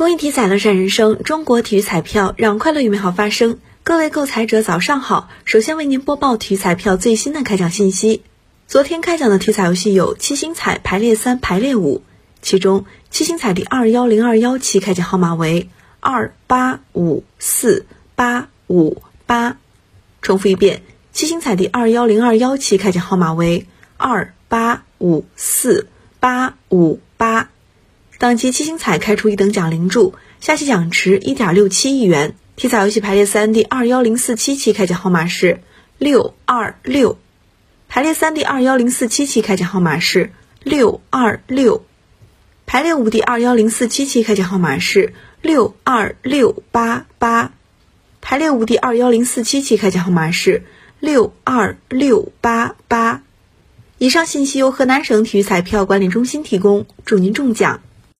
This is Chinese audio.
公益体彩乐善人生，中国体育彩票让快乐与美好发生。各位购彩者早上好，首先为您播报体育彩票最新的开奖信息。昨天开奖的体彩游戏有七星彩排列三、排列五，其中七星彩第二幺零二幺期开奖号码为二八五四八五八。重复一遍，七星彩第二幺零二幺期开奖号码为二八五四八五八。当期七星彩开出一等奖零注，下期奖池一点六七亿元。体彩游戏排列三第二幺零四七期开奖号码是六二六，排列三第二幺零四七期开奖号码是六二六，排列五第二幺零四七期开奖号码是六二六八八，排列五第二幺零四七期开奖号码是六二六八八。以上信息由河南省体育彩票管理中心提供，祝您中奖！